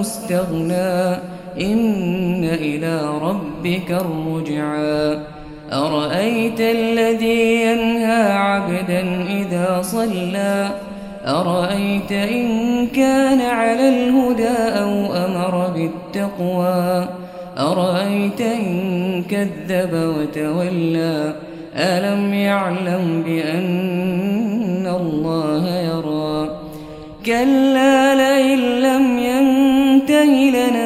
استغنى إن إلى ربك الرجعى أرأيت الذي ينهى عبدا إذا صلى؟ أرأيت إن كان على الهدى أو أمر بالتقوى؟ أرأيت إن كذب وتولى؟ ألم يعلم بأن الله يرى؟ كلا لئن لم ينته